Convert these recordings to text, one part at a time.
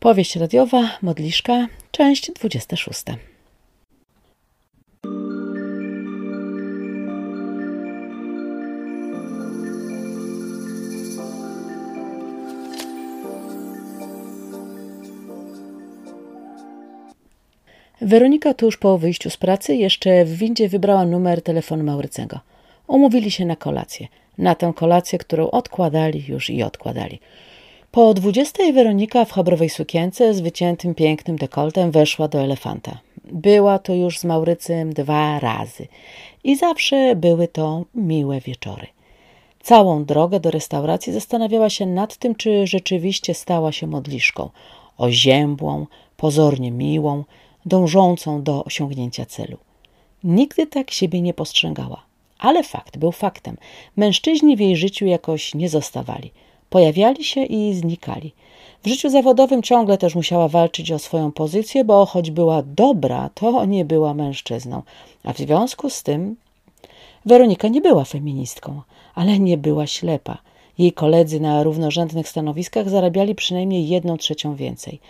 Powieść radiowa, modliszka, część 26. Weronika tuż po wyjściu z pracy jeszcze w windzie wybrała numer telefonu Maurycego. Umówili się na kolację. Na tę kolację, którą odkładali już i odkładali. Po dwudziestej Weronika w chabrowej sukience z wyciętym pięknym dekoltem weszła do elefanta. Była to już z Maurycym dwa razy i zawsze były to miłe wieczory. Całą drogę do restauracji zastanawiała się nad tym, czy rzeczywiście stała się modliszką, oziębłą, pozornie miłą, dążącą do osiągnięcia celu. Nigdy tak siebie nie postrzegała. Ale fakt był faktem. Mężczyźni w jej życiu jakoś nie zostawali. Pojawiali się i znikali. W życiu zawodowym ciągle też musiała walczyć o swoją pozycję, bo choć była dobra, to nie była mężczyzną. A w związku z tym Weronika nie była feministką, ale nie była ślepa. Jej koledzy na równorzędnych stanowiskach zarabiali przynajmniej jedną trzecią więcej.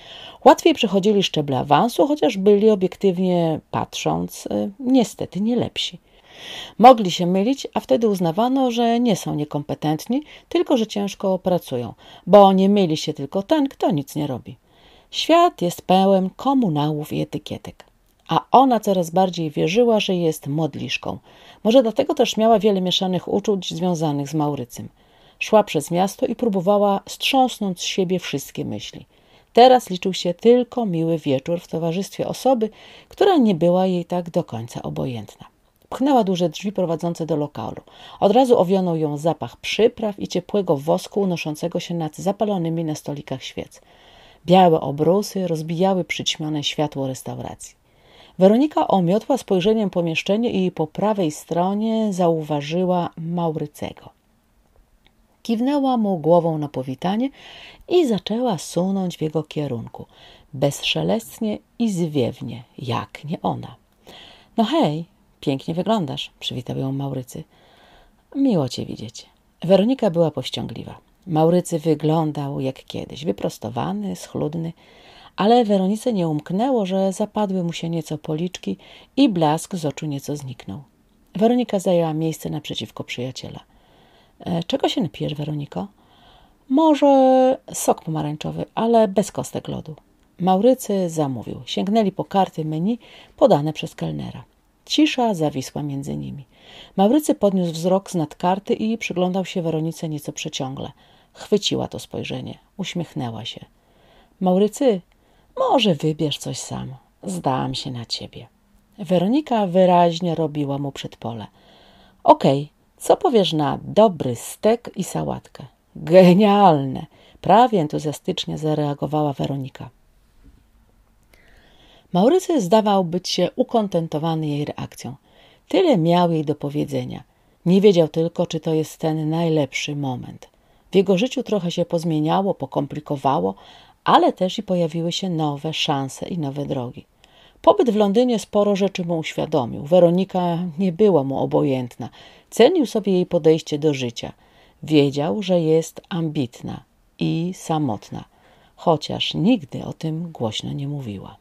Łatwiej przechodzili szczeble awansu, chociaż byli obiektywnie patrząc, y, niestety nie lepsi. Mogli się mylić, a wtedy uznawano, że nie są niekompetentni, tylko że ciężko pracują, bo nie myli się tylko ten, kto nic nie robi. Świat jest pełen komunałów i etykietek, a ona coraz bardziej wierzyła, że jest modliszką. Może dlatego też miała wiele mieszanych uczuć związanych z Maurycym. Szła przez miasto i próbowała strząsnąć z siebie wszystkie myśli. Teraz liczył się tylko miły wieczór w towarzystwie osoby, która nie była jej tak do końca obojętna. Pchnęła duże drzwi prowadzące do lokalu. Od razu owionął ją zapach przypraw i ciepłego wosku unoszącego się nad zapalonymi na stolikach świec. Białe obrusy rozbijały przyćmione światło restauracji. Weronika omiotła spojrzeniem pomieszczenie i po prawej stronie zauważyła Maurycego. Kiwnęła mu głową na powitanie i zaczęła sunąć w jego kierunku, bezszelestnie i zwiewnie, jak nie ona. No hej, pięknie wyglądasz, przywitał ją Maurycy. Miło cię widzieć. Weronika była powściągliwa. Maurycy wyglądał jak kiedyś, wyprostowany, schludny, ale Weronice nie umknęło, że zapadły mu się nieco policzki i blask z oczu nieco zniknął. Weronika zajęła miejsce naprzeciwko przyjaciela. E, czego się napijesz, Weroniko? Może sok pomarańczowy, ale bez kostek lodu. Maurycy zamówił. Sięgnęli po karty menu podane przez kelnera. Cisza zawisła między nimi. Maurycy podniósł wzrok z nad karty i przyglądał się Weronice nieco przeciągle. Chwyciła to spojrzenie. Uśmiechnęła się. Maurycy, może wybierz coś sam. Zdałam się na ciebie. Weronika wyraźnie robiła mu przedpole. Okej, okay, co powiesz na dobry stek i sałatkę? Genialne! Prawie entuzjastycznie zareagowała Weronika. Maurycy zdawał być się ukontentowany jej reakcją. Tyle miał jej do powiedzenia. Nie wiedział tylko, czy to jest ten najlepszy moment. W jego życiu trochę się pozmieniało, pokomplikowało, ale też i pojawiły się nowe szanse i nowe drogi. Pobyt w Londynie sporo rzeczy mu uświadomił. Weronika nie była mu obojętna. Cenił sobie jej podejście do życia. Wiedział, że jest ambitna i samotna, chociaż nigdy o tym głośno nie mówiła.